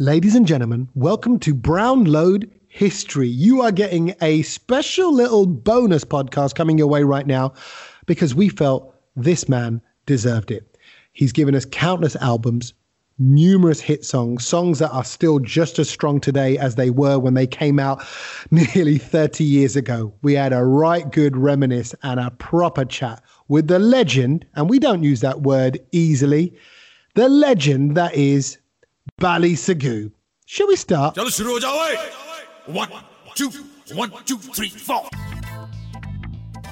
Ladies and gentlemen, welcome to Brown Load History. You are getting a special little bonus podcast coming your way right now because we felt this man deserved it. He's given us countless albums, numerous hit songs, songs that are still just as strong today as they were when they came out nearly 30 years ago. We had a right good reminisce and a proper chat with the legend, and we don't use that word easily, the legend that is Bally Sagoo. Shall we start? One, two, one, two, three, four.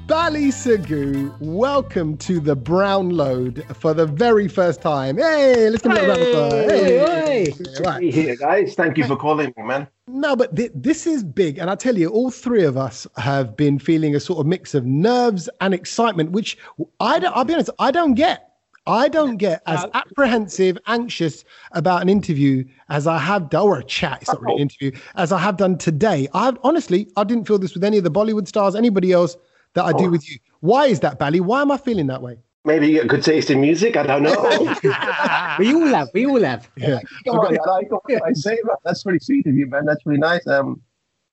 Bally Sagoo, welcome to the Brown Load for the very first time. Hey, let's give hey, a little round of Hey, hey. Right. hey guys. Thank you for calling me, man. No, but th- this is big. And I tell you, all three of us have been feeling a sort of mix of nerves and excitement, which I don't, I'll be honest, I don't get I don't get as apprehensive, anxious about an interview as I have done, or a chat, it's not really an interview, as I have done today. I honestly, I didn't feel this with any of the Bollywood stars, anybody else that I do with you. Why is that, Bally? Why am I feeling that way? Maybe you get good taste in music. I don't know. we all have. We all have. Yeah. Come on, I like I say. man. That's pretty sweet of you, man. That's really nice. Um,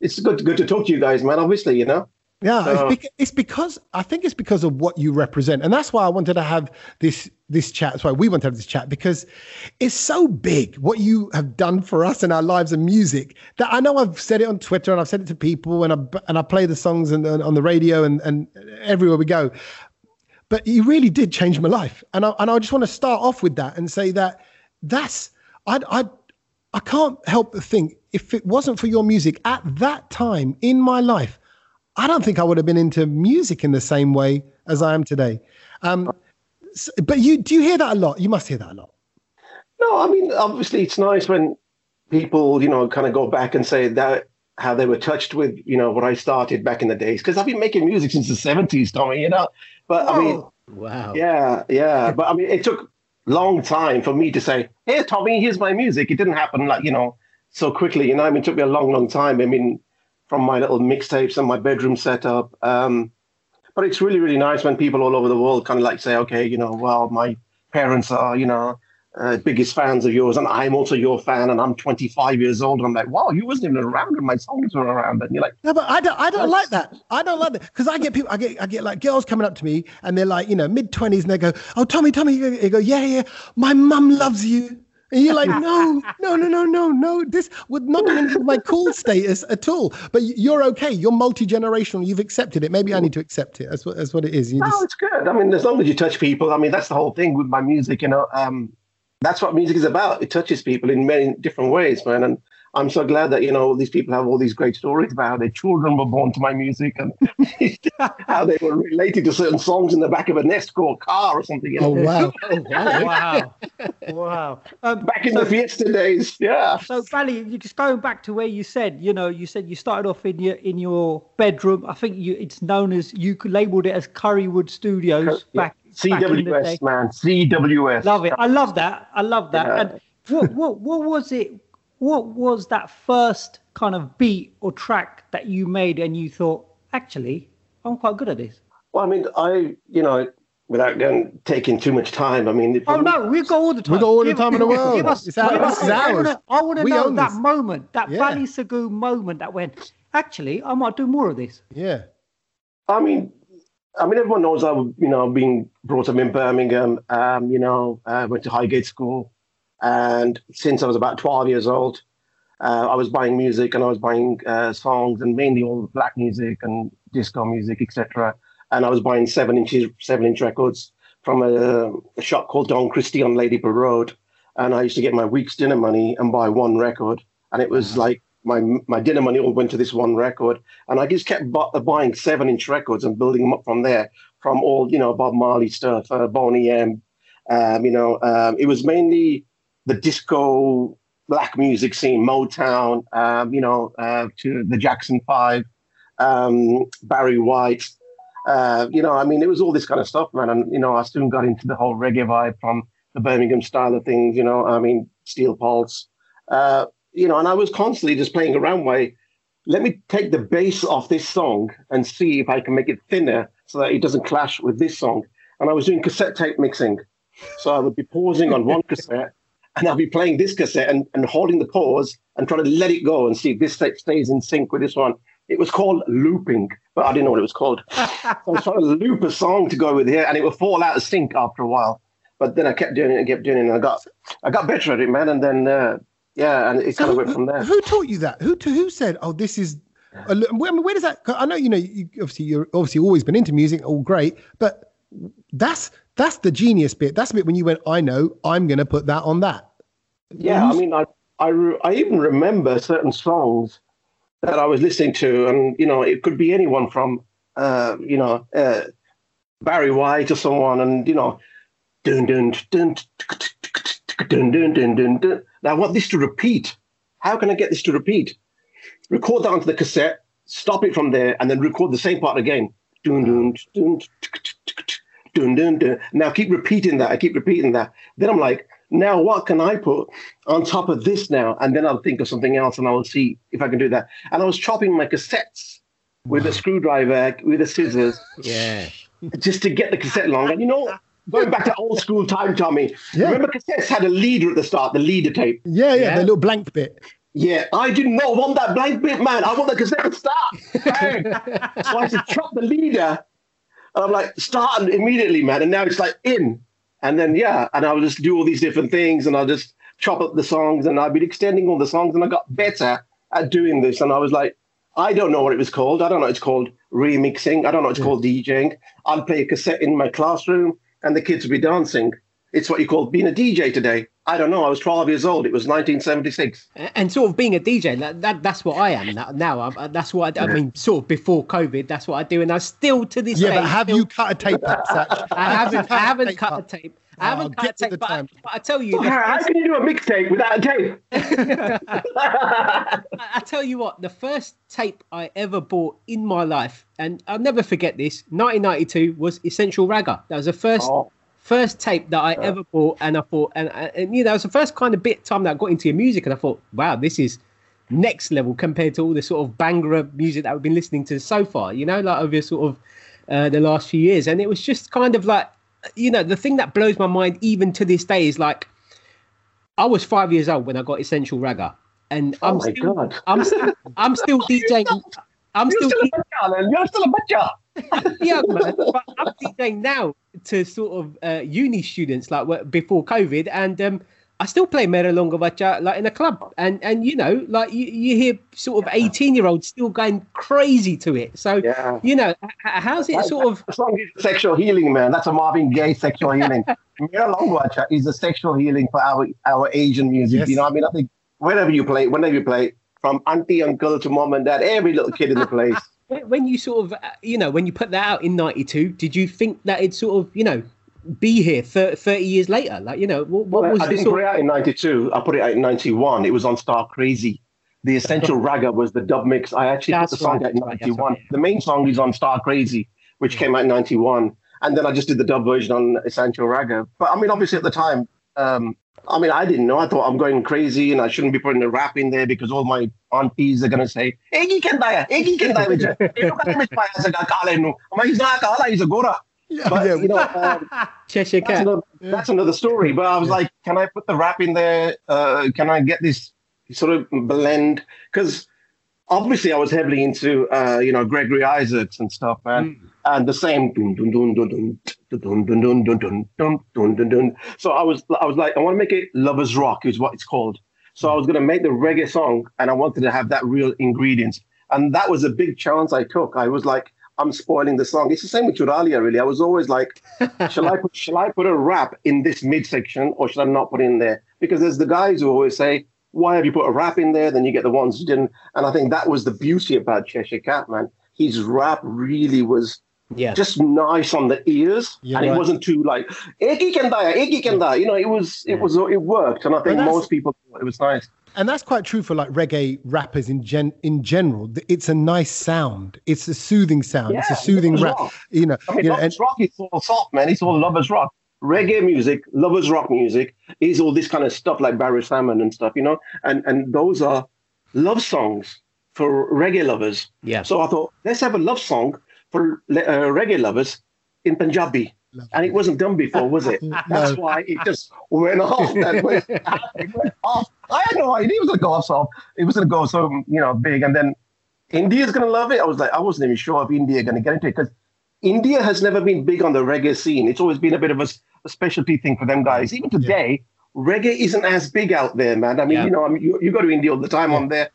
it's good, good to talk to you guys, man. Obviously, you know. Yeah, So- it's, bec- it's because I think it's because of what you represent, and that's why I wanted to have this this chat. That's why we want to have this chat because it's so big what you have done for us in our lives and music that I know I've said it on Twitter and I've said it to people and I and I play the songs and, and on the radio and and everywhere we go. But you really did change my life, and I and I just want to start off with that and say that that's I I I can't help but think if it wasn't for your music at that time in my life. I don't think I would have been into music in the same way as I am today. Um, s- but you do you hear that a lot? You must hear that a lot. No, I mean, obviously, it's nice when people, you know, kind of go back and say that how they were touched with, you know, what I started back in the days. Because I've been making music since the seventies, Tommy. You know, but I mean, Wow. Yeah, yeah. But I mean, it took long time for me to say, "Hey, Tommy, here's my music." It didn't happen like you know so quickly. You know, I mean, it took me a long, long time. I mean, from my little mixtapes and my bedroom setup. Um, but it's really, really nice when people all over the world kind of like say, "Okay, you know, well, my parents are, you know." Uh, biggest fans of yours, and I'm also your fan, and I'm 25 years old. And I'm like, wow, you wasn't even around when my songs were around. And you're like, No, but I don't. I don't like that. I don't like that because I get people. I get. I get like girls coming up to me and they're like, you know, mid twenties, and they go, "Oh, Tommy, Tommy," you go, yeah, yeah. My mum loves you. And you're like, no, no, no, no, no, no. This would not with my cool status at all. But you're okay. You're multi generational. You've accepted it. Maybe I need to accept it. That's what. That's what it is. You No, just, it's good. I mean, as long as you touch people, I mean, that's the whole thing with my music. You know, um, that's what music is about. It touches people in many different ways, man. And I'm so glad that you know these people have all these great stories about how their children were born to my music and how they were related to certain songs in the back of a Nest called car or something. You know? oh wow. Oh, wow. Wow. wow. Um, Back in so, the Fiesta days, yeah. so Bally, you just going back to where you said, you know, you said you started off in your in your bedroom. I think you it's known as you labeled it as Currywood Studios back, back in the day. CWS, man, CWS. Love it. I love that. I love that. Yeah. And what what what was it? What was that first kind of beat or track that you made and you thought, actually, I'm quite good at this? Well, I mean, I, you know, without going taking too much time, I mean, Oh no, we've got all the time. We've got all the Give- time in the world. Give us, It's give this us- is I ours. wanna- I want to We know that this. moment, that Yeah. Bally Sagoo moment that went. Actually, I might do more of this. Yeah. I mean, I mean, everyone knows I, was, you know, being brought up in Birmingham. Um, you know, uh, went to Highgate School, and since I was about twelve years old, uh, I was buying music and I was buying uh, songs and mainly all black music and disco music, etc. And I was buying seven inches, seven inch records from a, a shop called Don Christie on Ladypool Road, and I used to get my week's dinner money and buy one record, and it was like my my dinner money all went to this one record, and I just kept bu- buying seven inch records and building them up from there, from all you know Bob Marley stuff, uh, Boney M. Um, you know, um, it was mainly the disco black music scene, Motown, um, you know, uh, to the Jackson Five, um, Barry White. Uh, you know, I mean, it was all this kind of stuff, man. And you know, I soon got into the whole reggae vibe from the Birmingham style of things. You know, I mean, Steel Pulse. Uh, you know, and I was constantly just playing around. Way, let me take the bass off this song and see if I can make it thinner so that it doesn't clash with this song. And I was doing cassette tape mixing, so I would be pausing on one cassette and I'll be playing this cassette and, and holding the pause and trying to let it go and see if this tape stays in sync with this one. It was called looping, but I didn't know what it was called. so I was trying to loop a song to go with here, and it would fall out of sync after a while. But then I kept doing it and kept doing it, and I got I got better at it, man. And then uh, yeah, and it kind of went from there. Who taught you that? Who who said, "Oh, this is"? A, where, where does that? I know you know. You, obviously, you're obviously always been into music, all great, but that's that's the genius bit. That's the bit when you went, "I know, I'm going to put that on that." Yeah, I mean, I I, I even remember certain songs that I was listening to, and you know, it could be anyone from uh, you know uh, Barry White or someone, and you know, dun dun dun dun dun dun dun dun. Now I want this to repeat. How can I get this to repeat? Record that onto the cassette, stop it from there, and then record the same part again. Dun dun dun dun dun dun. Now keep repeating that. I keep repeating that. Then I'm like, now what can I put on top of this now? And then I'll think of something else and I will see if I can do that. And I was chopping my cassettes with a screwdriver, with the scissors. Yeah. Just to get the cassette long. And you know, going back to old school time, Tommy, yeah. remember cassettes had a leader at the start, the leader tape. Yeah, yeah, yeah. the little blank bit. Yeah, I did not want that blank bit, man. I want the cassette to start. so I had to chop the leader. And I'm like, start immediately, man. And now it's like in. And then yeah, and I would just do all these different things, and I'll just chop up the songs, and I'd be extending all the songs, and I got better at doing this. And I was like, I don't know what it was called. I don't know. It's called remixing. I don't know. It's yeah. called DJing. I'd play a cassette in my classroom, and the kids would be dancing. It's what you call being a DJ today. I don't know. I was 12 years old. It was 1976. And sort of being a DJ, that, that that's what I am now. I'm, uh, that's what I, I, mean. Sort of before COVID, that's what I do, and I still to this yeah, day. Yeah, but have still, you cut a tape? Satch? I haven't. I haven't cut a tape. I haven't oh, cut a tape, but I, but I, tell you, oh, how can you do a mixtape without a tape? I, I tell you what, the first tape I ever bought in my life, and I'll never forget this. 1992 was Essential Ragga. That was the first. Oh first tape that I ever bought, and I thought, and, and you know, it was the first kind of bit time that I got into your music, and I thought, wow, this is next level compared to all the sort of banger music that we've been listening to so far, you know, like over sort of uh, the last few years, and it was just kind of like, you know, the thing that blows my mind even to this day is like, I was five years old when I got Essential Ragga, and oh I'm still, I'm still, I'm still DJing. I'm you're still, still You're still a butcher. yeah, man. But I'm DJing now to sort of uh, uni students like before COVID, and um, I still play Mera Laung Gawacha like in a club, and and you know, like you, you hear sort of eighteen year olds still going crazy to it. So yeah. you know, how's it sort of? The song is sexual healing, man. That's a Marvin Gaye sexual healing. Mera Laung Gawacha is a sexual healing for our our Asian music. Yes. You know, I mean, I think whenever you play, whenever you play, from auntie, uncle to mom and dad, every little kid in the place. When you sort of, uh, you know, when you put that out in '92, did you think that it'd sort of, you know, be here 30 years later? Like, you know, what, what well, was I didn't put it out in 92. I put it out in 91. It was on Star Crazy. The Essential Ragga was the dub mix. I actually That's put the song right. out in 91. Right. The main song is on Star Crazy, which came out in 91. And then I just did the dub version on Essential Ragga. But I mean, obviously at the time, um, I mean, I didn't know. I thought I'm going crazy and I shouldn't be putting the rap in there because all my aunties are going to say, Egi Kendaya, Egi Kendaya. He's a Gora. Yeah, but, yeah. you know, um, that's, another, that's another story. But I was like, can I put the rap in there? Uh, can I get this sort of blend? Because obviously I was heavily into, uh, you know, Gregory Isaacs and stuff. And mm and the same dun dun dun dun dun dun dun dun dun dun dun dun dun dun. So I was I was like, I want to make it lovers rock is what it's called. So I was gonna make the reggae song, and I wanted to have that real ingredients, and that was a big chance I took. I was like, I'm spoiling the song. It's the same with Churaliya, really. I was always like, shall I put shall I put a rap in this midsection, or should I not put it in there? Because there's the guys who always say, why have you put a rap in there? Then you get the ones who didn't. And I think that was the beauty about Cheshire Cat, man. His rap really was yeah. just nice on the ears, and right. it wasn't too like "Eki Kendaya, Eki die. You know, it was it was it worked, and I think most people it was nice. and that's quite true for like reggae rappers in gen in general. It's a nice sound. It's a soothing sound. Yeah, it's a soothing rap. You know, I mean, you know, and, rock is all soft, man. It's all lovers rock. Reggae music, lovers rock music is all this kind of stuff like Barry Salmon and stuff, you know. And and those are love songs for reggae lovers. Yeah. So I thought let's have a love song for uh, reggae lovers in Punjabi. And it wasn't done before, was it? That's no. why it just went off. That it went off. I had no idea it was going to go off so it was going to go so you know big, and then India's going to love it. I was like, I wasn't even sure if India going to get into it because India has never been big on the reggae scene. It's always been a bit of a, a specialty thing for them guys. Even today, yeah. reggae isn't as big out there, man. I mean, yeah. you know, I mean, you, you go to India all the time yeah. on there.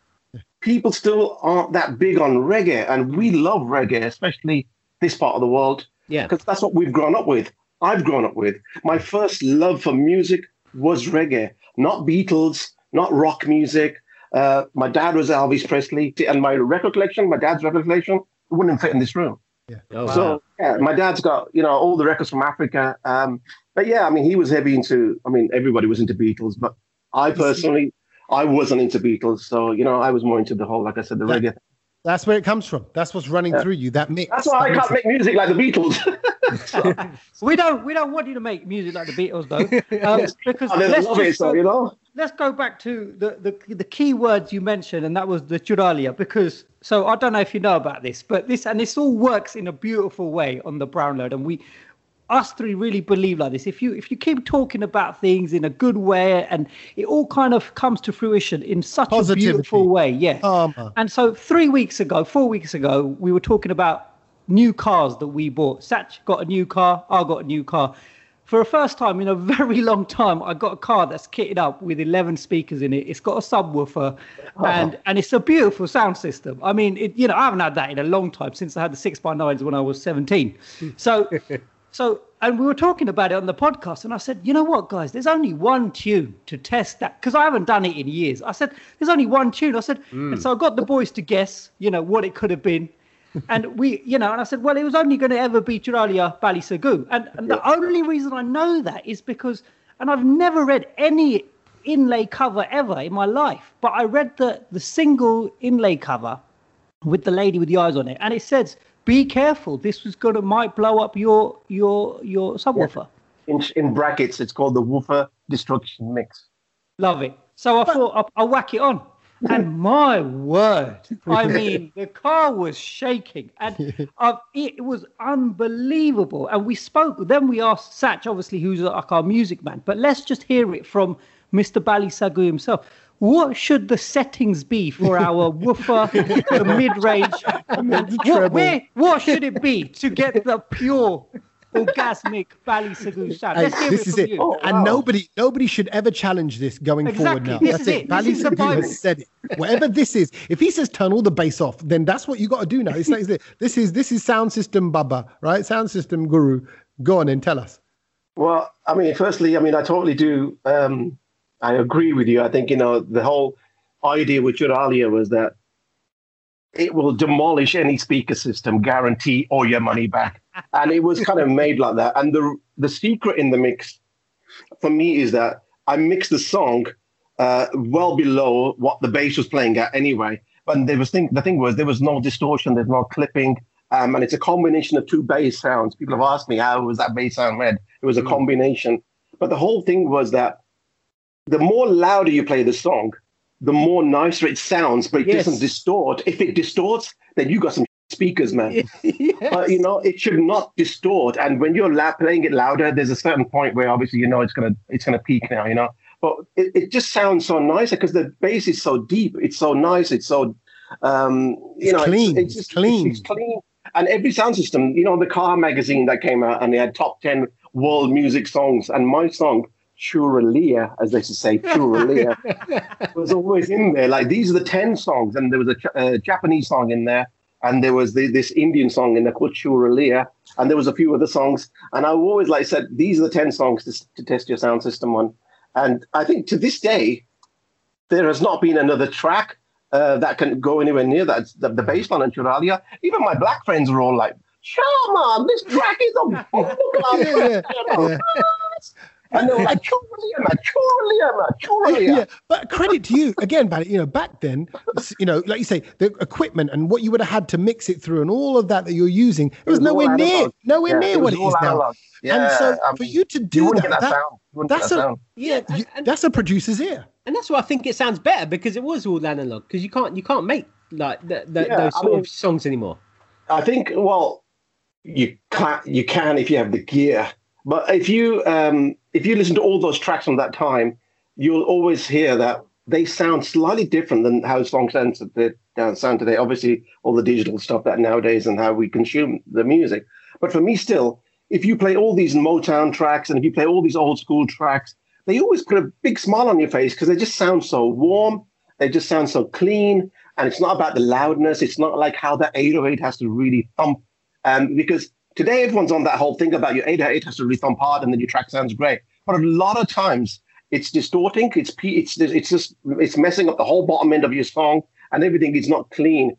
People still aren't that big on reggae, and we love reggae, especially this part of the world. Yeah. Because that's what we've grown up with. I've grown up with. My first love for music was reggae, not Beatles, not rock music. Uh, my dad was Elvis Presley, and my record collection, my dad's record collection, wouldn't fit in this room. Yeah. Oh, so wow. yeah, my dad's got you know all the records from Africa. Um, but yeah, I mean, he was heavy into. I mean, everybody was into Beatles, but I personally, I wasn't into Beatles. So you know, I was more into the whole, like I said, the yeah. reggae. That's where it comes from. That's what's running yeah. through you. That mix. That's why I can't make music like the Beatles. we don't. We don't want you to make music like the Beatles, though, um, because oh, let's, love it, so, you know? let's go back to the, the the key words you mentioned, and that was the Churaliya. Because so I don't know if you know about this, but this and this all works in a beautiful way on the Brownload, and we us three really believe like this. If you if you keep talking about things in a good way and it all kind of comes to fruition in such Positivity. a beautiful way, yeah. And so three weeks ago, four weeks ago, we were talking about new cars that we bought. Satch got a new car, I got a new car. For the first time in a very long time, I got a car that's kitted up with 11 speakers in it. It's got a subwoofer, oh. and and it's a beautiful sound system. I mean, it, you know, I haven't had that in a long time since I had the six by nines when I was 17. So So, and we were talking about it on the podcast, and I said, you know what, guys, there's only one tune to test that because I haven't done it in years. I said, there's only one tune. I said, mm. and so I got the boys to guess, you know, what it could have been. And we, you know, and I said, well, it was only going to ever be Churaliya Balisagu. And, and the only reason I know that is because, and I've never read any inlay cover ever in my life, but I read the, the single inlay cover with the lady with the eyes on it, and it says, be careful. This was gonna might blow up your your your subwoofer. In, in brackets, it's called the woofer destruction mix. Love it. So I thought I'll, I'll whack it on. And my word, I mean, the car was shaking, and uh, it was unbelievable. And we spoke. Then we asked Satch, obviously, who's like our music man. But let's just hear it from Mr. Bally Sagoo himself what should the settings be for our woofer, the mid range? What, where, what should it be to get the pure orgasmic Bally Sagoo sound? Let's hey, this it is it. Oh, and wow. nobody nobody should ever challenge this going exactly. forward now. This that's it. it. Bally Sagoo has said it. Whatever this is, if he says turn all the bass off, then that's what you got to do now. It's like this is this is sound system Baba, right? Sound system guru. Go on and tell us. Well, I mean, firstly, I mean, I totally do um, I agree with you. I think you know the whole idea with Churaliya was that it will demolish any speaker system, guarantee all your money back, and it was kind of made like that. And the the secret in the mix for me is that I mixed the song uh, well below what the bass was playing at anyway. But there was thing, the thing was there was no distortion, there's no clipping, um, and it's a combination of two bass sounds. People have asked me how was that bass sound read. It was a mm. combination, but the whole thing was that the more louder you play the song, the more nicer it sounds, but it yes. doesn't distort. If it distorts, then you got some speakers, man. yes. But you know, it should not distort. And when you're la- playing it louder, there's a certain point where obviously you know it's gonna it's gonna peak now, you know. But it, it just sounds so nicer because the bass is so deep. It's so nice. It's so um, you it's know, clean. It's, it's just clean. It's, it's clean. And every sound system, you know, the car magazine that came out and they had top ten world music songs, and my song Churalia, as they should say, Churalia, was always in there. Like these are the 10 songs, and there was a, a Japanese song in there, and there was the, this Indian song in there called Churalia, and there was a few other songs. And I always like said, these are the 10 songs to, to test your sound system on. And I think to this day, there has not been another track uh, that can go anywhere near that. The, the bass line Churalia. Even my black friends were all like, Shaman, this track is a yeah, yeah, yeah. And they were like, Churaliana, Churaliana, Churaliana. yeah, but credit to you again, Barry. You know, back then, you know, like you say, the equipment and what you would have had to mix it through, and all of that that you're using, it was, was all nowhere near, analog. nowhere Yeah, near it what was it all is now. analog. and so, I for you to do wouldn't that, get that that- sound. You get that's that a sound. Yeah, and, you- and, that's a producer's ear. and that's why I think it sounds better because it was all analog. Because you can't you can't make like the, the, Yeah, those I sort mean- of songs anymore. I think, well, you can you can if you have the gear, but if you um, if you listen to all those tracks from that time, you'll always hear that they sound slightly different than how songs sound. Sound today. Obviously, all the digital stuff that nowadays and how we consume the music. But for me, still, if you play all these Motown tracks and if you play all these old school tracks, they always put a big smile on your face because they just sound so warm. They just sound so clean. And it's not about the loudness. It's not like how that 808 has to really thump. Um, because today everyone's on that whole thing about your 808 has to really thump hard and then your track sounds great. But a lot of times it's distorting. It's it's it's just it's messing up the whole bottom end of your song and everything is not clean.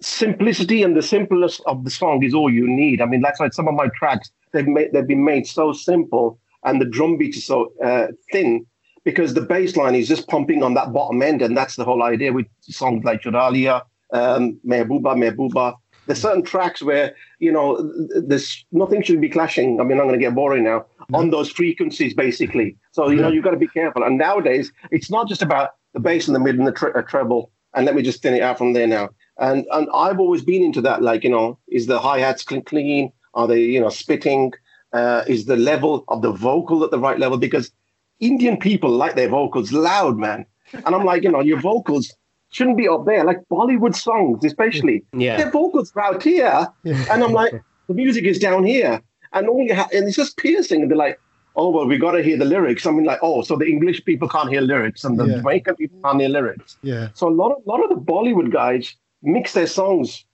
Simplicity and the simplest of the song is all you need. I mean, that's why some of my tracks they've made they've been made so simple and the drum beat is so uh, thin because the bass line is just pumping on that bottom end, and that's the whole idea with songs like Churaliya, um, Mehbuba, Mehbuba. There's certain tracks where you know there's nothing should be clashing. I mean, I'm going to get boring now on those frequencies, basically. So you know you've got to be careful. And nowadays, it's not just about the bass and the mid and the tre- uh, treble. And let me just thin it out from there now. And and I've always been into that. Like you know, is the hi hats clean, clean? Are they you know spitting? Uh, is the level of the vocal at the right level? Because Indian people like their vocals loud, man. And I'm like, you know, your vocals shouldn't be up there, like Bollywood songs, especially. Yeah. Their vocals are out here. And I'm like, the music is down here. And all you ha- and it's just piercing. And they're like, oh, well, we got to hear the lyrics. I mean, like, oh, so the English people can't hear lyrics and the Yeah. Jamaican people can't hear lyrics. Yeah. So a lot of, lot of the Bollywood guys mix their songs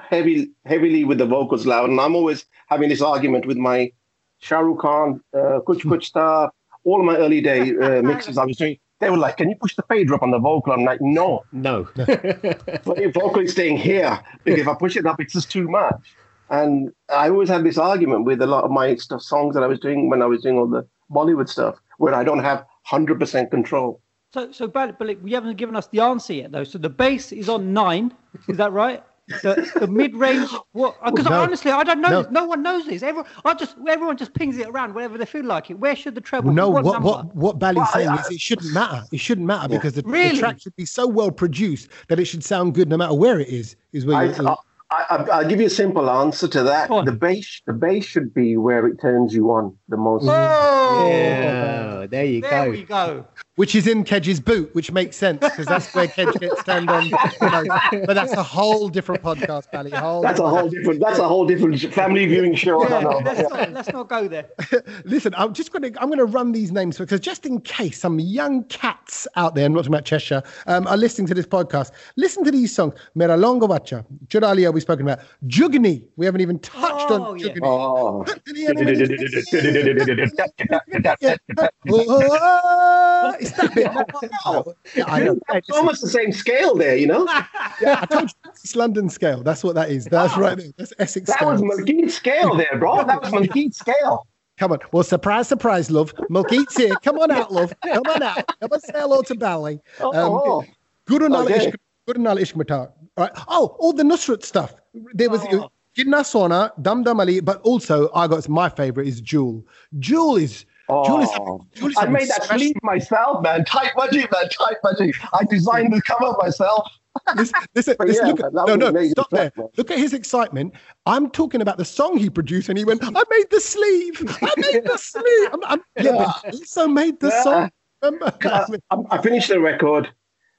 heavy, heavily with the vocals loud. And I'm always having this argument with my Shah Rukh Khan, uh, Kuch Kuch stuff, all of my early day uh, mixes I was doing. They were like, "Can you push the fader up on the vocal?" I'm like, "No, No. but your vocal is staying here because if I push it up, it's just too much." And I always had this argument with a lot of my stuff, songs that I was doing when I was doing all the Bollywood stuff, where I don't have hundred percent control. So, so, but, but you haven't given us the answer yet, though. So the bass is on nine. Is that right? The, the mid range. What? Oh, because No. honestly, I don't know. No. No one knows this. Everyone, I just everyone just pings it around wherever they feel like it. Where should the treble? No, be? what number? what what Bally's Well, saying I- is it shouldn't matter. It shouldn't matter because the, the track should be so well produced that it should sound good no matter where it is. Is where I, you I, I, I'll give you a simple answer to that. The bass, the bass should be where it turns you on the most. Oh, Yeah, there you there go. we go. Which is in Kedge's boot, which makes sense because that's where Kedge gets turned on. But that's a whole different podcast, Bally. Whole That's a whole different. That's a whole different family viewing show. I Yeah, don't know. let's, not, let's not go there. Listen, I'm just going to I'm going to run these names because just in case some young cats out there, I'm not talking about Cheshire, um, are listening to this podcast. Listen to these songs: Mera Laung Gawacha, Churaliya, we've spoken about, Jugni. We haven't even touched Oh, on yeah. Jugni. Oh. Oh, it's that bit. Yeah, I know. It's almost the same scale there, you know. yeah, I told you, it's London scale. That's what that is. That's right. There. That's Essex That scale. was Malkeet scale there, bro. That was Malkeet scale. Come on. Well, surprise, surprise, love. Malkeet's here. Come on out, love. Come on out. Come and say hello to Bally. Um, Oh, Gurunal Okay. Ishq, Gurunal Ishmatar. All right. Oh, all the Nusrat stuff. There was Oh. Gidna Sona, Dum Dum Ali, but also I got my favorite is Jewel. Jewel Jewel is, oh. Jewel is I made that special. sleeve myself, man. Tight budget, man. Tight budget. I designed the cover myself. Listen, listen, listen, yeah, look at, no, no, stop stuff, there. man. Look at his excitement. I'm talking about the song he produced, and he went, "I made the sleeve. I made the sleeve. I'm, I'm, yeah, but he also made the Yeah. song. Remember? I, I finished the record.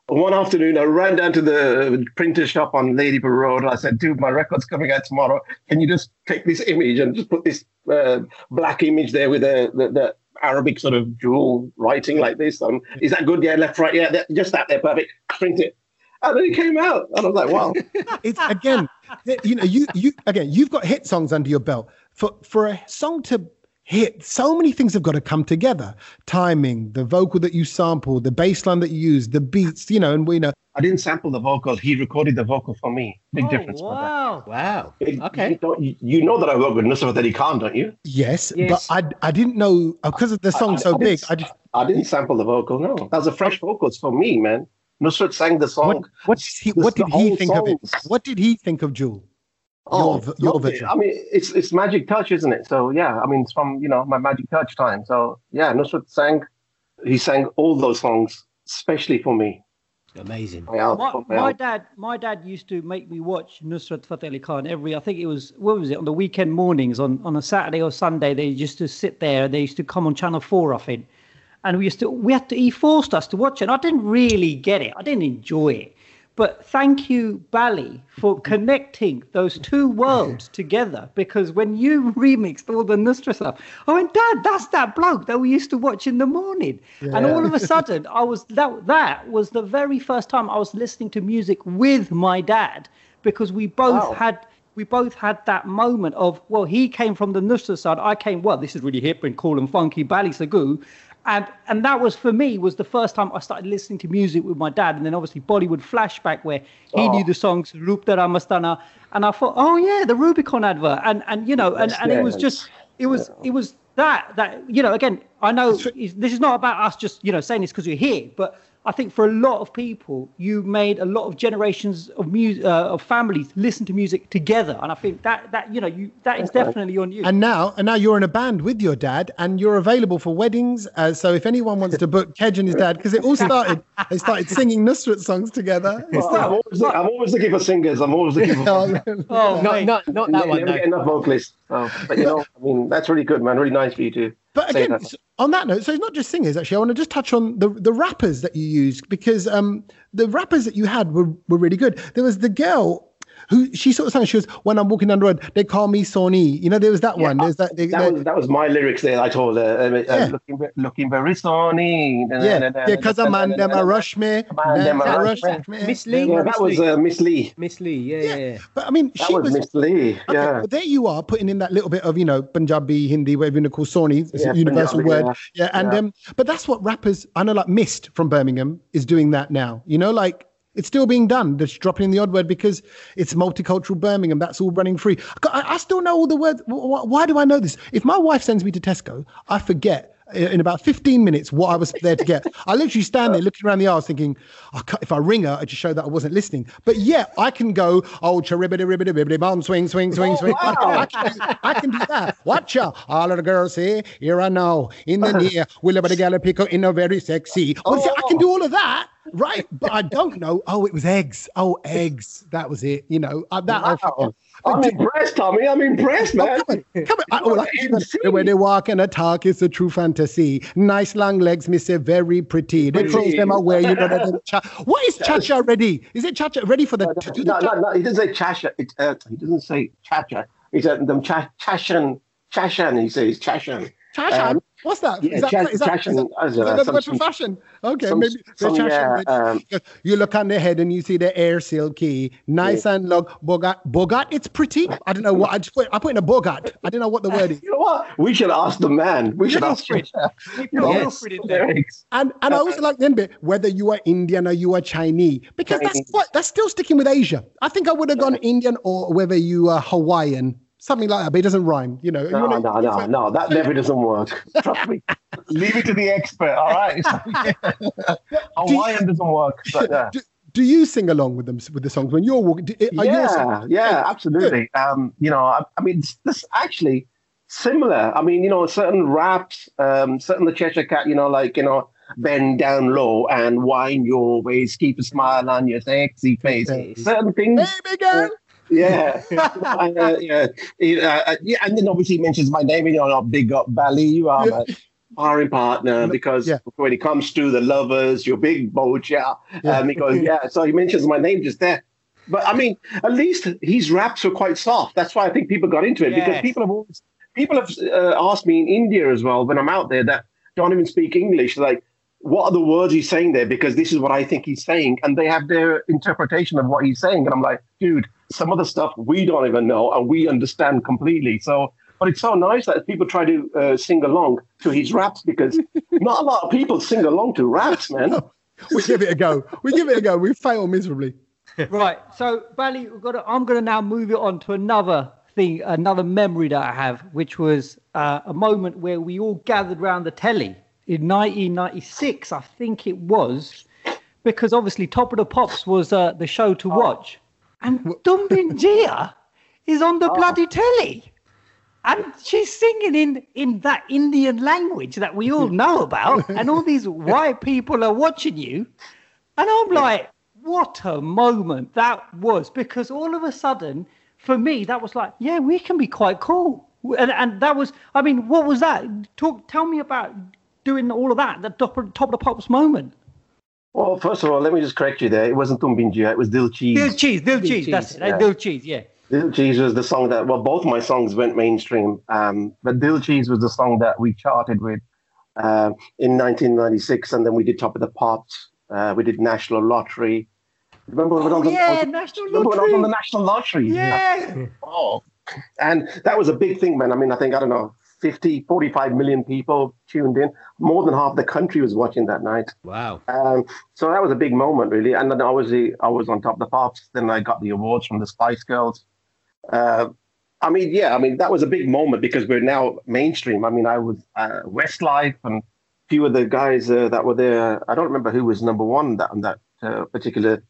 One afternoon, I ran down to the printer shop on Ladypool Road. I said, dude, my record's coming out tomorrow. Can you just take this image and just put this uh, black image there with the, the, the Arabic sort of jewel writing like this? Um, is that good? Yeah, left, right. Yeah, that, just that there. Perfect. Print it. And then it came out. And I was like, wow. it's again, you know, you you again, you've got hit songs under your belt. For for a song to hit. So many things have got to come together. Timing, the vocal that you sample, the bass line that you use, the beats, you know, and we know. I didn't sample the vocal. He recorded the vocal for me. Big Oh, difference. wow. Wow. It- Okay. You, don't- you- you know that I work with Nusrat Ali Khan, don't you? Yes, Yes. but I I didn't know uh, because of the song so I big. I just I didn't sample the vocal. No, that was a fresh vocals for me, man. Nusrat sang the song. what what did he, what did he whole think of it? What did he think of Jewel? Oh, Your v- your lovely. version. I mean, it's it's magic touch, isn't it? So yeah, I mean, it's from you know my magic touch time. So yeah, Nusrat sang. He sang all those songs, especially for me. Amazing. My album, My, my my dad, my dad used to make me watch Nusrat Fateh Ali Khan every. I think it was what was it on the weekend mornings on on a Saturday or Sunday. They used to sit there. They used to come on Channel Four, I think, and we used to. We had to. He forced us to watch it. And I didn't really get it. I didn't enjoy it. But thank you, Bally, for connecting those two worlds together. Because when you remixed all the Nusra stuff, I went, Dad, that's that bloke that we used to watch in the morning. And all of a sudden, I was that that was the very first time I was listening to music with my dad because we both Wow. had we both had that moment of well, he came from the Nusra side, I came well, this is really hip and cool and funky, Bally Sagoo. And and that was for me was the first time I started listening to music with my dad, and then obviously Bollywood flashback where he knew oh. the songs Roop Tera Mastana, and I thought, oh yeah, the Rubicon advert, and and you know, and, and it was just it was it was that that you know again I know this is not about us just you know saying this because you're here, but I think for a lot of people you made a lot of generations of music uh, of families listen to music together, and I think that that you know you that is definitely on you. And now, and now you're in a band with your dad, and you're available for weddings. Uh, so if anyone wants to book Kedge and his dad, because it all started, they started singing Nusrat songs together. Well, I'm, always, I'm always looking for singers. I'm always looking for. oh, Not, not, not that never one, get enough vocalists. So, but you know, I mean, that's really good, man. Really nice for you to But again, that. on that note, so it's not just singers. Actually, I want to just touch on the the rappers that you used because um the rappers that you had were were really good. There was the girl. Who she sort of sang? She was when I'm walking down the road. They call me Sony. You know, there was that one. There's that. That was, that was my lyrics there. I told her, uh, uh, Yeah. looking, looking very sunny. yeah, yeah, because a man them a rush me, Man, them a rush rush me. me. Miss Lee? Yeah, that was uh, Miss Lee. Miss Lee, yeah, yeah. yeah. But I mean, That she was, was. Miss Lee. Okay, Yeah. but there you are putting in that little bit of you know Punjabi, Hindi, whatever you want to call Sony, it's Yeah, a universal Punjabi, word. Yeah, and Yeah. um, but that's what rappers I know, like Mist from Birmingham is doing that now. You know, like it's still being done. Just dropping in the odd word because it's multicultural Birmingham. That's all running free. I, I still know all the words. Wh- wh- Why do I know this? If my wife sends me to Tesco, I forget in about 15 minutes what I was there to get. I literally stand there looking around the aisles thinking, if I ring her, I just show that I wasn't listening. But yeah, I can go, oh, charibbity ribbity ribbity bomb, swing, swing, swing, swing. I, can, I, can do, I can do that. Watch out. All of the girls here, here I know, in the near, will about the gallopicko in a very sexy. Well, see, I can do all of that. Right, but I don't know. Oh, it was eggs. Oh, eggs. That was it. You know that. I I'm impressed, Tommy. I'm impressed, Oh, man. come on, come on. I, oh, like, the way they walk and a talk is a true fantasy. Nice long legs, me say very pretty. They close them away, you know. That cha- what is cha-cha ready? Is it cha-cha ready for the to do the No, no, no. He doesn't say chasha. It, uh, he doesn't say chacha. He said them cha- chashan. Chashan. He says chashan. Cha-cha? Um, What's that? yeah, Is that, cha- is that, cha-cha- is that, is don't know, that word for fashion? Okay, some- maybe some, cha-cha yeah, um, you look on the head and you see the air silky, nice and long. Bogat, Bogat, it's pretty. I don't know what I just put. I put in a Bogat. I don't know what the word is. You know what? We should ask the man. We should ask him. Yes. And and I also like the end bit, whether you are Indian or you are Chinese, because that's what that's still sticking with Asia. I think I would have gone Indian or whether you are Hawaiian, something like that, but it doesn't rhyme. You know, you No, wanna- no, no, no. That never doesn't work. Trust me. Leave it to the expert. All right. Hawaiian doesn't work. But, yeah. do, do you sing along with them with the songs when you're walking? do- Are you yeah, yeah, absolutely. Um, you know, I, I mean, this actually similar. I mean, you know, certain raps, um, certain the Cheshire Cat, you know, like you know, bend down low and wind your waist, keep a smile on your sexy face. Face. Certain things. Baby girl. Yeah, uh, yeah, yeah, uh, yeah, and then obviously he mentions my name. You know, not big up Bally. You are my sparring partner because Yeah. when it comes to the lovers, you're big bocha. Um, he goes, yeah. So he mentions my name just there. But I mean, at least his raps were quite soft. That's why I think people got into it because people have always people have uh, asked me in India as well when I'm out there that don't even speak English, like. What are the words he's saying there? Because this is what I think he's saying, and they have their interpretation of what he's saying. And I'm like, dude, some of the stuff we don't even know and we understand completely. So but it's so nice that people try to uh, sing along to his raps because not a lot of people sing along to raps, man. we give it a go. We give it a go. We fail miserably. right. So, Bally, we've got to, I'm going to now move it on to another thing, another memory that I have, which was uh, a moment where we all gathered around the telly in 1996, I think it was, because obviously Top of the Pops was uh, the show to watch. And Tum Bin Jiya is on the oh. bloody telly. And she's singing in, in that Indian language that we all know about. and all these white people are watching you. And I'm like, what a moment that was. Because all of a sudden, for me, that was like, yeah, we can be quite cool. And, and that was, I mean, what was that? Talk, tell me about doing all of that, the top, top of the pops moment. Well, first of all, let me just correct you there. It wasn't Tum Bin Jiya, it was Dil Cheez. Dil Cheez, Dil Cheez, that's it. Yeah. Dil Cheez, yeah. Dil Cheez was the song that, well, both my songs went mainstream, um, but Dil Cheez was the song that we charted with uh, in 1996, and then we did Top of the Pops. Uh, we did National Lottery. Remember when I was Oh, on the, yeah, National remember when I was on the National Lottery? Yeah. Oh, and that was a big thing, man. I mean, I think, I don't know, 50, 45 million people tuned in. More than half the country was watching that night. Wow. Um, so that was a big moment, really. And then obviously, I was on top of the pops. Then I got the awards from the Spice Girls. Uh, I mean, yeah, I mean, that was a big moment because we're now mainstream. I mean, I was uh, Westlife and a few of the guys uh, that were there. I don't remember who was number one that, on that uh, particular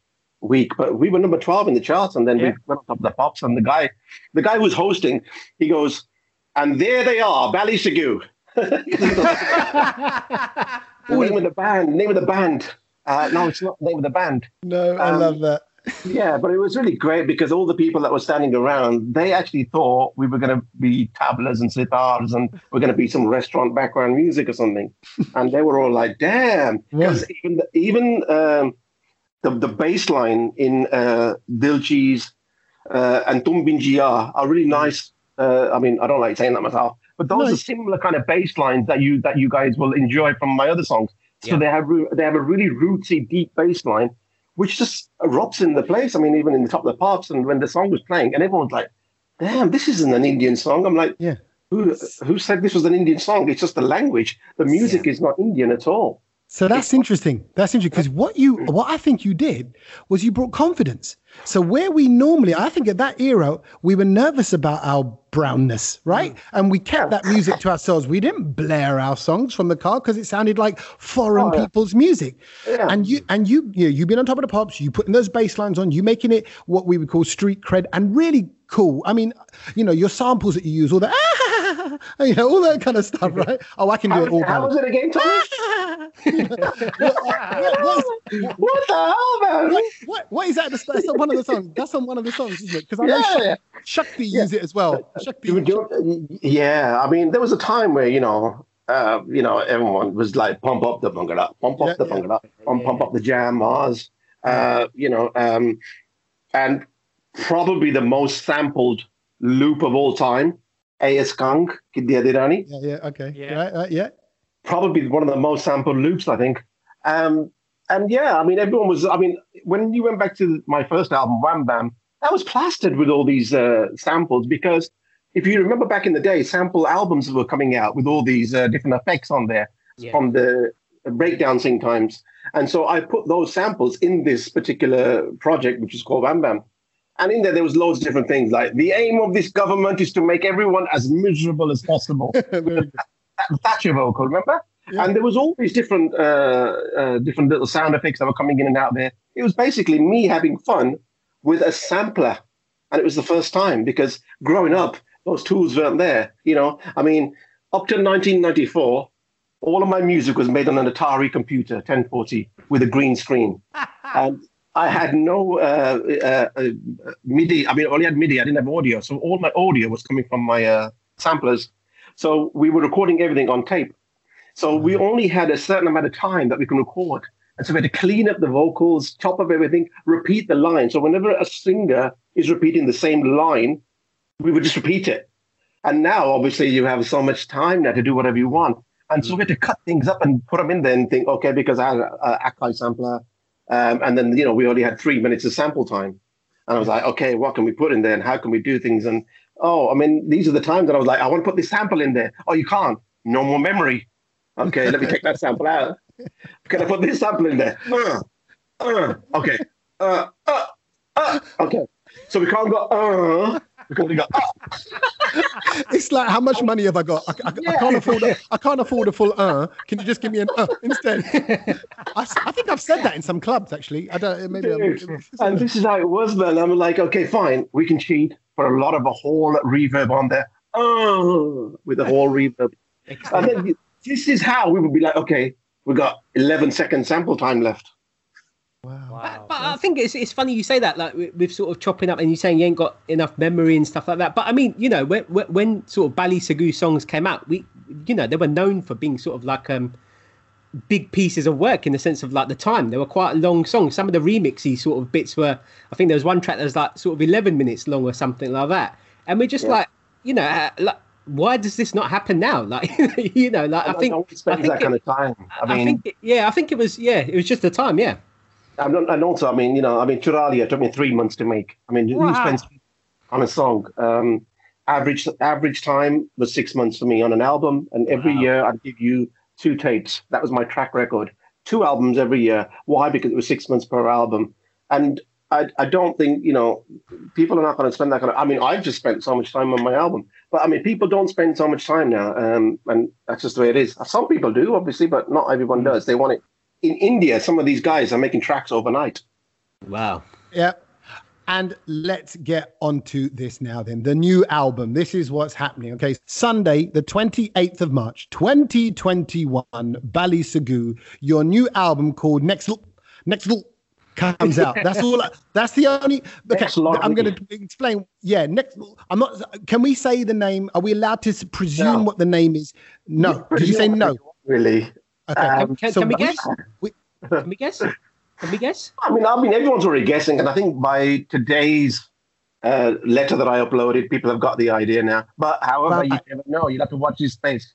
week, but we were number 12 in the charts. And then Yeah. we went on top of the pops. And the guy, the guy who was hosting, he goes, and there they are, Bally Sagoo. the name of the band, name of the band. Uh, no, it's not the name of the band. No, I Um, love that. Yeah, but it was really great because all the people that were standing around, they actually thought we were going to be tablas and sitars and we're going to be some restaurant background music or something. and they were all like, damn. Because even, the, even um, the, the bass line in uh, Dil Cheez uh, and Tum Bin Jiya are really nice. Uh, I mean, I don't like saying that myself, but those No. are similar kind of bass lines that you that you guys will enjoy from my other songs. So Yeah. they have they have a really rootsy, deep bass line, which just erupts in the place. I mean, even in the top of the pops, and when the song was playing, and everyone's like, "Damn, this isn't an Indian song." I'm like, Yeah. Who, who said this was an Indian song? It's just the language. The music is not Indian at all. So that's interesting. That's interesting because what you, what I think you did was you brought confidence. So where we normally, I think at that era, we were nervous about our brownness, right? Mm. And we kept that music to ourselves. We didn't blare our songs from the car because it sounded like foreign Oh, people's music. Yeah. And you, and you, you, you've been on top of the pops. You putting those bass lines on. You making it what we would call street cred and really cool. I mean, you know, your samples that you use, all the, you know, all that kind of stuff, right? Oh, I can do How, it all. how was it again, Tommy? What- the hell, man? what, what, what is that? That's on one of the songs. That's on one of the songs, isn't it? Because I know Yeah. Shak- Shakti use it as well. Shakti. You would do- yeah, I mean, there was a time where you know, uh, you know, everyone was like, "Pump up the bhangra, pump up Yeah, the yeah. bhangra, pump, pump up the jam, Mars." Uh, you know, um, and probably the most sampled loop of all time, A.S. Kang, Gidhian Di Rani. Yeah, yeah, okay. Yeah. Right, right, yeah. Probably one of the most sampled loops, I think. Um, and yeah, I mean, everyone was. I mean, when you went back to my first album, Wham Bam, that was plastered with all these uh, samples because if you remember back in the day, sample albums were coming out with all these uh, different effects on there Yeah. from the breakdancing times. And so I put those samples in this particular project, which is called Wham Bam. And in there, there was loads of different things like the aim of this government is to make everyone as miserable as possible. Thatcher vocal, remember? And there was all these different uh, uh, different little sound effects that were coming in and out there. It was basically me having fun with a sampler, and it was the first time because growing up, those tools weren't there. You know, I mean, up to 1994, all of my music was made on an Atari computer, 1040, with a green screen, and I had no uh, uh, uh, MIDI. I mean, I only had MIDI. I didn't have audio, so all my audio was coming from my uh, samplers. So we were recording everything on tape. So we only had a certain amount of time that we can record. And so we had to clean up the vocals, chop up everything, repeat the line. So whenever a singer is repeating the same line, we would just repeat it. And now, obviously, you have so much time now to do whatever you want. And so we had to cut things up and put them in there and think, okay, because I had an Akai sampler. Um, and then, you know, we only had three minutes of sample time. And I was like, okay, what can we put in there and how can we do things? And oh, I mean, these are the times that I was like, I want to put this sample in there. Oh, you can't. No more memory. Okay, let me take that sample out. Can I put this sample in there? Uh, uh, okay. Uh, uh, uh, okay. So we can't go, uh, go, uh. it's like how much money have I got? I, I, I can't afford. A, I can't afford a full uh. Can you just give me an uh instead? I, I think I've said that in some clubs actually. I don't. Maybe. I'm, and this is how it was, man. I'm like, okay, fine, we can cheat for a lot of a whole reverb on there. Oh, with a whole reverb. And then this is how we would be like, okay, we got 11 second sample time left. But, but I think it's it's funny you say that, like with, with sort of chopping up, and you're saying you ain't got enough memory and stuff like that. But I mean, you know, when when, when sort of Bally Sagoo songs came out, we, you know, they were known for being sort of like um big pieces of work in the sense of like the time. They were quite long songs. Some of the remixy sort of bits were, I think there was one track that was like sort of 11 minutes long or something like that. And we're just Yeah. like, you know, uh, like, why does this not happen now? Like, you know, like I, think, don't expect I think that kind of time. I I mean, think, it- yeah, I think it was, yeah, it was just the time, yeah. I'm not, and also, I mean, you know, I mean, Churaliya took me three months to make. I mean, who Wow. spends on a song? Um, average average time was six months for me on an album, and every year I'd give you two tapes. That was my track record. Two albums every year. Why? Because it was six months per album, and I, I don't think you know people are not going to spend that kind of. I mean, I've just spent so much time on my album, but I mean, people don't spend so much time now, um, and that's just the way it is. Some people do, obviously, but not everyone does. They want it. In India, some of these guys are making tracks overnight. Wow. Yeah. And let's get onto this now then. The new album. This is what's happening. Okay. Sunday, the 28th of March, 2021, Bally Sagoo, your new album called Next Look, Next Look comes out. That's all. I- That's the only. Okay. I'm going to explain. Yeah. Next. I'm not. Can we say the name? Are we allowed to presume No. what the name is? No. Did you say no? Really? Okay. Um, Can, so can we we- guess? we- Can we guess? Can we guess? I mean, I mean, everyone's already guessing, and I think by today's uh, letter that I uploaded, people have got the idea now. But however, Well, you never know. You'll have to watch his space.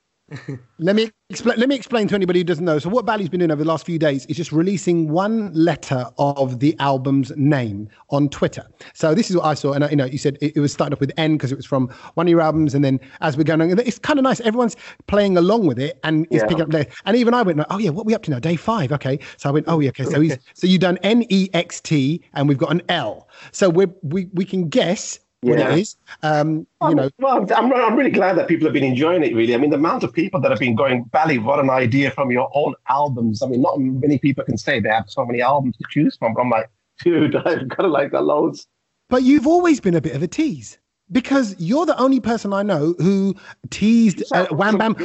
Let me explain. Let me explain to anybody who doesn't know. So, what Bally's been doing over the last few days is just releasing one letter of the album's name on Twitter. So, this is what I saw, and uh, you know, you said it, it was starting off with N because it was from one of your albums, and then as we're going on, it's kind of nice. Everyone's playing along with it, and it's Yeah. picking up. there. And even I went, "Oh yeah, what are we up to now? Day five, okay." So I went, "Oh yeah, okay." So he's so you've done N E X T, and we've got an L. So we we we can guess Yeah. it is. Um, you know, Well, I'm, I'm really glad that people have been enjoying it. Really, I mean, the amount of people that have been going, Bally, what an idea from your own albums. I mean, not many people can say they have so many albums to choose from. But I'm like, dude, I've got to like that loads. But you've always been a bit of a tease because you're the only person I know who teased uh, Wham Bam.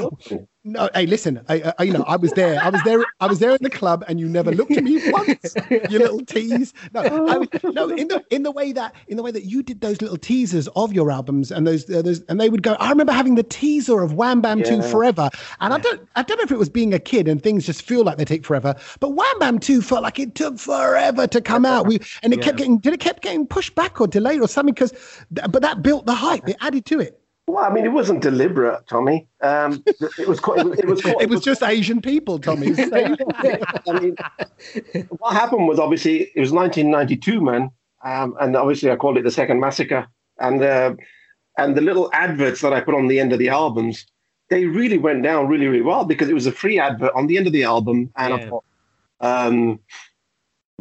No, hey, listen, I, you know, I was there. I was there. I was there in the club, and you never looked at me once. You little tease. No, I was, no, in the in the way that in the way that you did those little teasers of your albums, and those, uh, those and they would go. I remember having the teaser of Wham Bam Two Forever, and I don't, I don't know if it was being a kid and things just feel like they take forever, but Wham Bam Two felt like it took forever to come out. We and it kept getting, did it kept getting pushed back or delayed or something? Because, but that built the hype. It added to it. Well, I mean, it wasn't deliberate, Tommy. Um, it was quite, it was, it was, quite, It was just Asian people, Tommy. I mean, what happened was obviously it was 1992, man, um, and obviously I called it the Second Massacre, and uh, and the little adverts that I put on the end of the albums, they really went down really really well because it was a free advert on the end of the album, and I thought, um,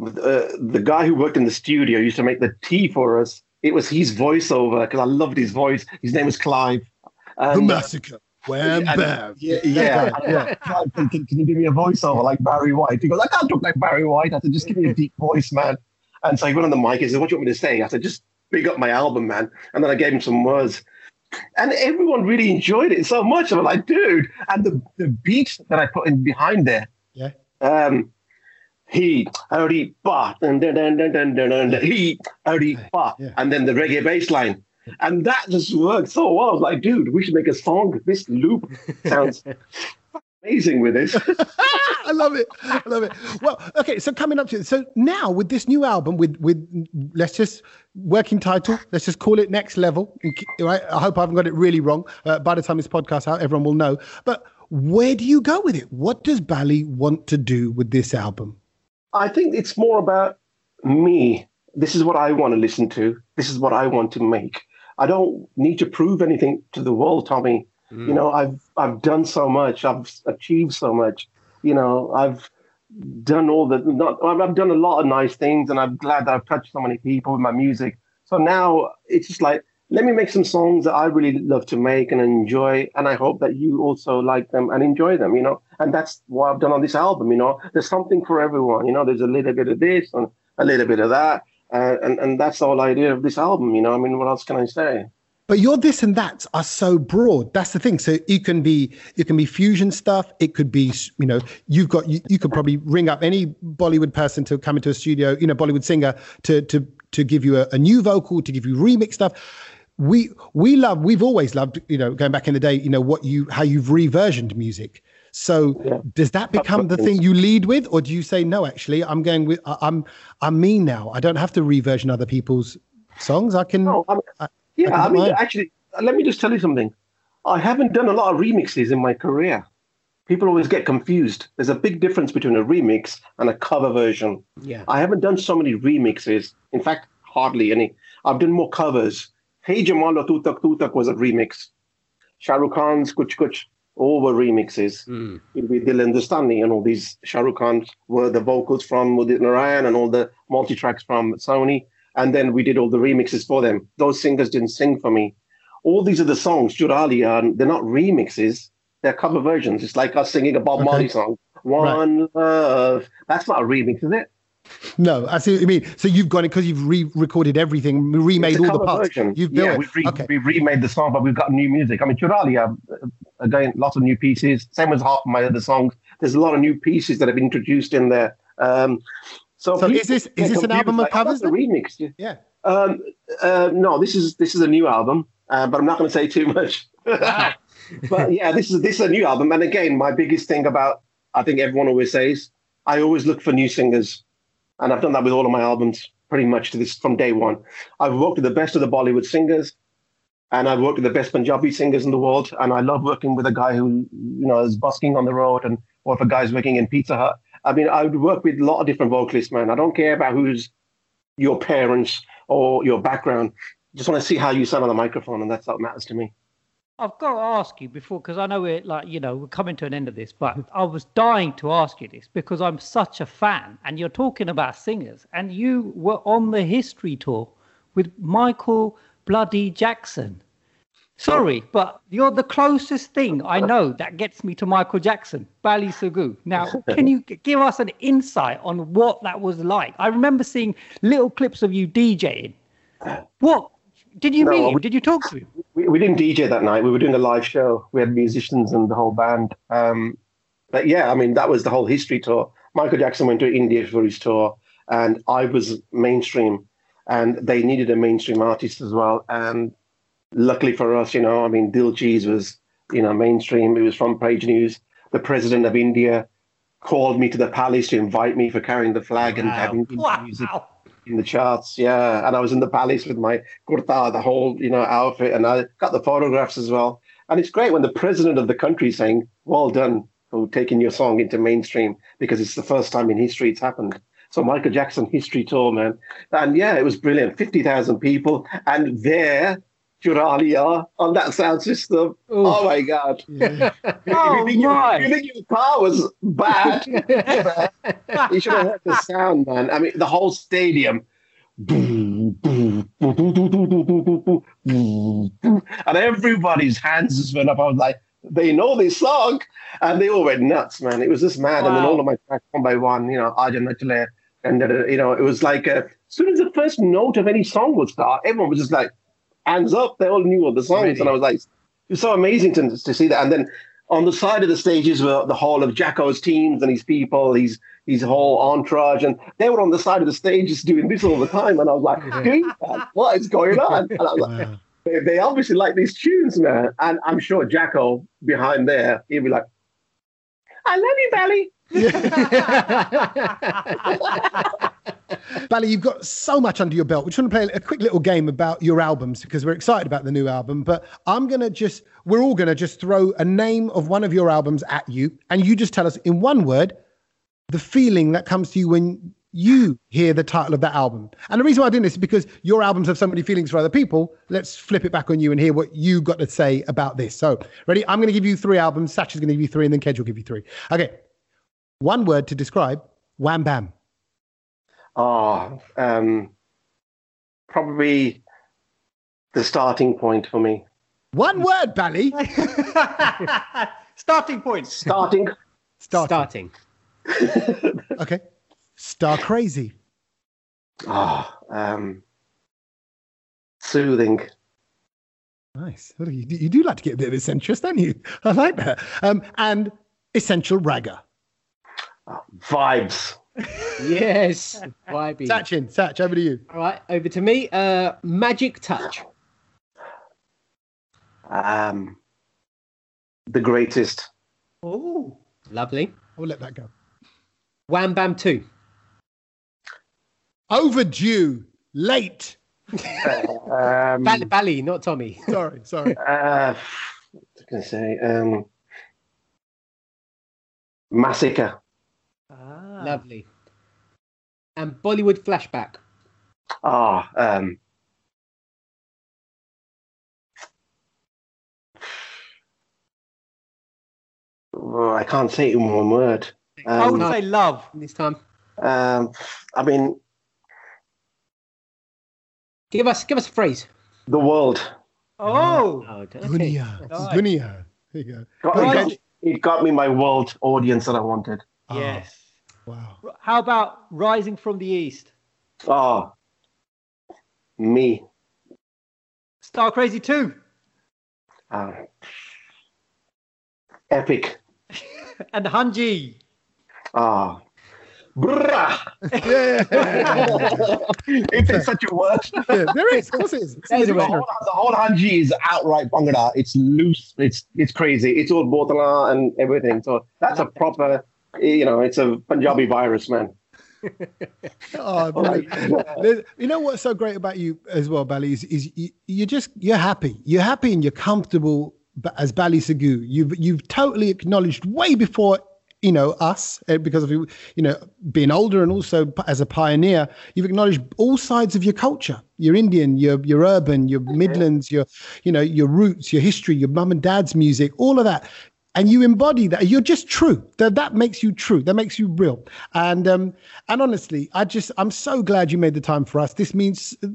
uh, the guy who worked in the studio used to make the tea for us. It was his voiceover because I loved his voice. His name was Clive. the And, uh, massacre. Wham and- bam. yeah, yeah. yeah. Clive, Can, can, can you give me a voiceover like Barry White? He goes, I can't talk like Barry White. I said, just give me a deep voice, man. And so he went on the mic. He said, What do you want me to say? I said, Just big up my album, man. And then I gave him some words. And everyone really enjoyed it so much. I'm like, dude. And the, the beat that I put in behind there, Yeah. um, he Ari Ba and then then, then then, then then, he Ari Ba and then the reggae bass line. And that just worked so well. I was like, dude, we should make a song. This loop sounds amazing with this. I love it. I love it. Well, okay, so coming up to so now with this new album with with let's just working title, let's just call it Next Level. Right? I hope I haven't got it really wrong. Uh, by the time this podcast out, everyone will know. But where do you go with it? What does Bally want to do with this album? I think it's more about me. This is what I want to listen to. This is what I want to make. I don't need to prove anything to the world, Tommy. Mm. You know, I've I've done so much. I've achieved so much. You know, I've done all the not I've done a lot of nice things, and I'm glad that I've touched so many people with my music. So now it's just like let me make some songs that I really love to make and enjoy, and I hope that you also like them and enjoy them. You know, and that's what I've done on this album. You know, there's something for everyone. You know, there's a little bit of this and a little bit of that, uh, and and that's the whole idea of this album. You know, I mean, what else can I say? but your this and that are so broad that's the thing so you can be you can be fusion stuff it could be you know you've got you, you could probably ring up any bollywood person to come into a studio you know bollywood singer to to to give you a, a new vocal to give you remix stuff we we love we've always loved you know going back in the day you know what you how you've reversioned music so yeah. does that become the thing you lead with or do you say no actually i'm going with i'm i'm me now i don't have to reversion other people's songs i can no, I, yeah, I, I mean, actually, let me just tell you something. I haven't done a lot of remixes in my career. People always get confused. There's a big difference between a remix and a cover version. Yeah. I haven't done so many remixes. In fact, hardly any. I've done more covers. Hey Jamalo Tutak Tutak was a remix. Shah Rukh Khan's Kuch Kuch, all were remixes. Mm. With Dil Hindustani and all these Shah Rukh Khan were the vocals from Udit Narayan and all the multi tracks from Sony and then we did all the remixes for them. Those singers didn't sing for me. All these are the songs, Jurali, and they're not remixes, they're cover versions. It's like us singing a Bob okay. Marley song. One right. love. That's not a remix, is it? No, I see what you mean. So you've got it because you've re-recorded everything, remade all the parts. Version. You've built yeah, we've, re- okay. we've remade the song, but we've got new music. I mean, Churali, uh, again, lots of new pieces. Same as half my other songs. There's a lot of new pieces that have been introduced in there. Um, so, so is this is this an album of like, covers? Oh, remix. Yeah. Um, uh, no, this is this is a new album, uh, but I'm not going to say too much. but yeah, this is this is a new album, and again, my biggest thing about I think everyone always says I always look for new singers, and I've done that with all of my albums pretty much to this from day one. I've worked with the best of the Bollywood singers, and I've worked with the best Punjabi singers in the world, and I love working with a guy who you know is busking on the road, and or if a guy's working in Pizza Hut I mean, I would work with a lot of different vocalists, man. I don't care about who's your parents or your background. Just want to see how you sound on the microphone, and that's what matters to me. I've got to ask you before, because I know we're like, you know, we're coming to an end of this, but I was dying to ask you this because I'm such a fan, and you're talking about singers, and you were on the history tour with Michael Bloody Jackson. Sorry, but you're the closest thing I know that gets me to Michael Jackson, Bally Sagoo. Now, can you give us an insight on what that was like? I remember seeing little clips of you DJing. What did you no, meet him? We, did you talk to him? We, we didn't DJ that night. We were doing a live show. We had musicians and the whole band. Um, but yeah, I mean, that was the whole history tour. Michael Jackson went to India for his tour, and I was mainstream, and they needed a mainstream artist as well. And luckily for us, you know, I mean, Dil Cheez was, you know, mainstream. It was front page news. The president of India called me to the palace to invite me for carrying the flag wow. and having wow. music in the charts. Yeah, and I was in the palace with my kurta, the whole, you know, outfit, and I got the photographs as well. And it's great when the president of the country is saying, "Well done for taking your song into mainstream," because it's the first time in history it's happened. So Michael Jackson history tour, man, and yeah, it was brilliant. Fifty thousand people, and there Churaliya on that sound system. Ooh. Oh my god! Yeah. oh you, my! You, you think your car was bad? you should have heard the sound, man. I mean, the whole stadium. and everybody's hands just went up. I was like, they know this song, and they all went nuts, man. It was just mad. Wow. And then all of my tracks one by one, you know, Aja Nachle, and uh, you know, it was like uh, as soon as the first note of any song would start, everyone was just like hands up. They all knew all the songs, really? and I was like, it was so amazing to, to see that. And then on the side of the stages were the whole of Jacko's teams and his people, his his whole entourage, and they were on the side of the stages doing this all the time. And I was like, dude, what is going on? And I was like, they, they obviously like these tunes, man. And I'm sure Jacko behind there, he'd be like, I love you, Bally. Bally, you've got so much under your belt. We just want to play a quick little game about your albums because we're excited about the new album. But I'm going to just, we're all going to just throw a name of one of your albums at you. And you just tell us in one word the feeling that comes to you when you hear the title of that album. And the reason why I'm doing this is because your albums have so many feelings for other people. Let's flip it back on you and hear what you got to say about this. So, ready? I'm going to give you three albums. Satch is going to give you three, and then Kedge will give you three. Okay. One word to describe Wham Bam. Oh, um, probably the starting point for me. One word, Bally. Starting point. Starting. Starting. Starting. Okay. Star Crazy. Oh, um, soothing. Nice. Well, You, you do like to get a bit of eccentric, don't you? I like that. Um, and Essential Ragga. Vibes. Yes. Vibey. Satchin, Satch, over to you. All right, over to me. Uh, Magic Touch. Um, the greatest. Oh. Lovely. I'll let that go. Wham Bam 2. Overdue. Late. Um, Bally, Bally, not Tommy. Sorry, sorry. uh, what was I going to say? Um, massacre. Ah. Lovely. And Bollywood Flashback. Ah, um, oh, I can't say it in one word. I would Um, say love. This time. um, I mean, Give us give us a phrase. the world. Oh. Oh, okay. Dunia. Dunia. There you go. Got, it, got, it got me my world audience that I wanted. Oh, Yes. Wow. How about Rising from the East? Oh, me. Star Crazy 2. Uh, epic. And Hanji. Ah. Brah. Yeah. if there's such a word. yeah, there is. Of course it is. There's a The whole, the whole Hanji is outright Bhangra. It's loose. It's it's crazy. It's all botala and everything. So that's a proper, you know, it's a Punjabi virus, man. Oh. You know what's so great about you as well, Bally, is, is you, you're just you're happy. You're happy and you're comfortable as Bally Sagoo. You've you've totally acknowledged way before you know us eh, because of you you know being older and also as a pioneer. You've acknowledged all sides of your culture. You're Indian. You're you're urban. You're Midlands. Your you know your roots, your history, your mum and dad's music, all of that. And you embody that. You're just true. That that makes you true. That makes you real. And um and honestly, I just I'm so glad you made the time for us. This means uh,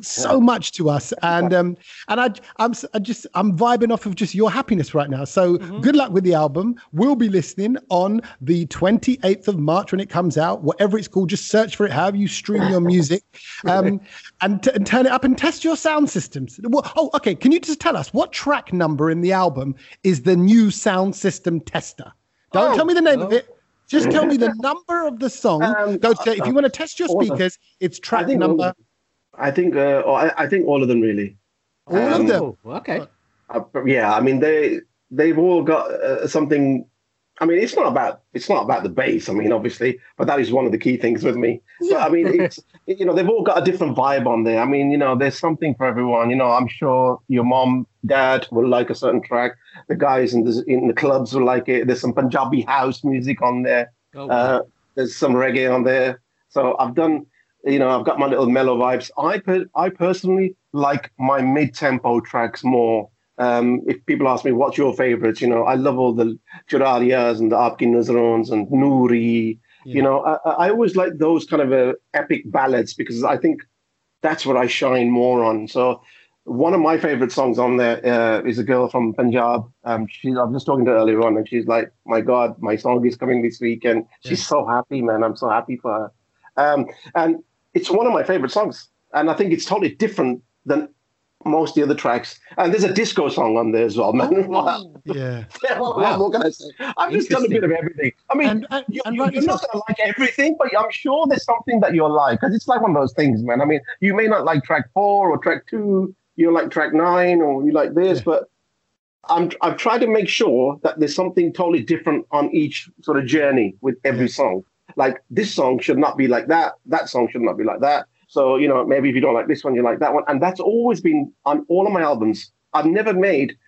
so much to us. And um and I I'm I just I'm vibing off of just your happiness right now. So good luck with the album. We'll be listening on the 28th of March when it comes out. Whatever it's called, just search for it. However you stream your music, um, and, t- and turn it up and test your sound systems. Well, oh, okay. Can you just tell us what track number in the album is the new sound system tester? Don't Oh. tell me the name of it. Just tell me the number of the song. Um, Go to, if you want to test your all of- speakers, it's track think all number. I think uh, oh, I, I think all of them really. All of Um, them. Oh, okay. Uh, yeah, I mean they they've all got uh, something. I mean, it's not about it's not about the bass. I mean, obviously, but that is one of the key things with me. But I mean, it's you know they've all got a different vibe on there. I mean, you know, there's something for everyone. You know, I'm sure your mom, dad will like a certain track. The guys in the in the clubs will like it. There's some Punjabi house music on there. Oh, Uh, there's some reggae on there. So I've done, you know, I've got my little mellow vibes. I per- I personally like my mid-tempo tracks more. Um, if people ask me what's your favorites, you know, I love all the Churaliyas and the Aapki Nazrons and Noori. Yeah. You know, I, I always like those kind of uh, epic ballads because I think that's what I shine more on. So one of my favorite songs on there uh, is a girl from Punjab. Um, she's I was just talking to her earlier on, and she's like, "My God, my song is coming this week," and she's so happy, man. I'm so happy for her. Um, and it's one of my favorite songs, and I think it's totally different than most of the other tracks. And there's a disco song on there as well, man. Oh. Wow. Yeah. what, what more can I say? I've just done a bit of everything. I mean, And- and- you, and you, rightly you're not going to like everything, but I'm sure there's something that you'll like because it's like one of those things, man. I mean, you may not like track four or track two, you like track nine or you like this, Yeah. but I'm I've tried to make sure that there's something totally different on each sort of journey with every song. Like this song should not be like that. That song should not be like that. So you know, maybe if you don't like this one, you like that one, and that's always been on all of my albums. I've never made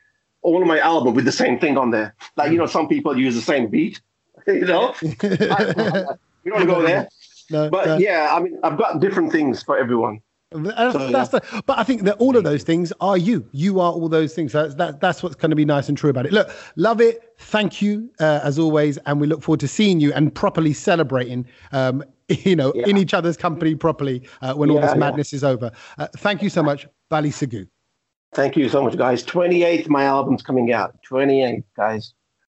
all of my album with the same thing on there. Like you know, some people use the same beat. You know, I- we don't want to go there. no, but no. yeah, I mean, I've got different things for everyone. That's, So, that's the, but I think that all of those things are you. You are all those things. That's that, that's what's going to be nice and true about it. Look, love it. Thank you uh, as always, and we look forward to seeing you and properly celebrating. Um, you know, in each other's company properly uh, when all Yeah, this yeah. madness is over. Uh, thank you so much, Bally Sagoo. Thank you so much, guys. 28th, my album's coming out. 28th, guys.